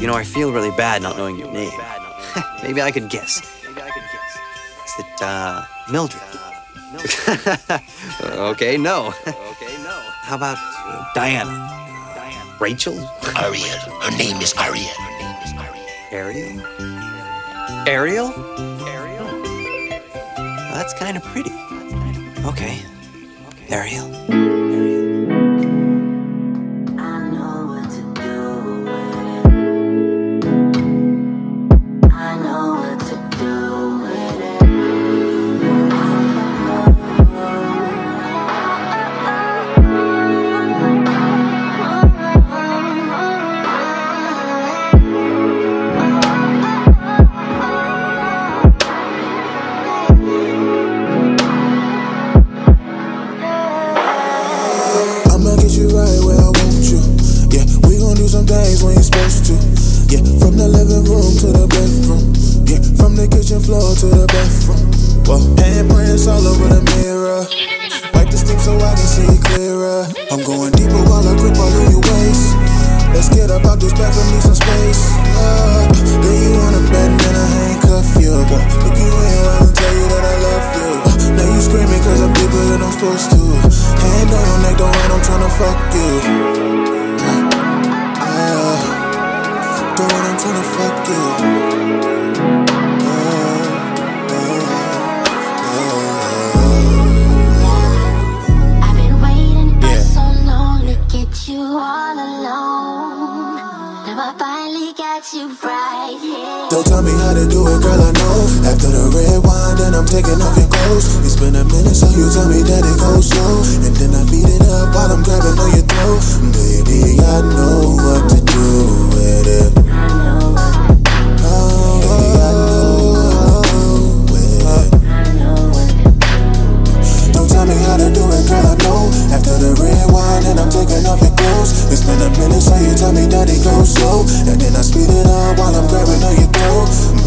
You know, I feel really bad not knowing your name. Maybe I could guess. Maybe I could guess. Is it, uh, Mildred? okay, no. Okay, no. How about uh, Diana? Rachel? Ariel. Her name is Ariel. Her name is Ariel. Ariel? Ariel? Ariel? Well, that's kind of pretty. Okay. Ariel. You right where I want you. Yeah, we gon' do some things we ain't supposed to. Yeah, from the living room to the bedroom. Yeah, from the kitchen floor to the bathroom. Whoa, handprints all over the mirror. Wipe the stick so I can see clearer. I'm going deeper while I grip all of your waist. Let's get up out this bed for me some space. Uh, then you wanna bed and I handcuff you. Look you in and tell you that I love you. Now you screaming cause I'm deeper than I'm supposed to. Yeah. so long to get you all alone. Now I finally got you right here. Don't tell me how to do it, girl, I know. After the red wine, then I'm taking off your clothes. It's been a minute, so you tell me that it goes slow. And then I beat it up while I'm grabbing on your throat. Baby, I know what to do with it. Baby, I know with it. Don't tell me how to do it, girl, I know. After the red and I'm taking off your clothes. It's a minute, so you tell me that it goes slow. And then I speed it up while I'm grabbing on your throat.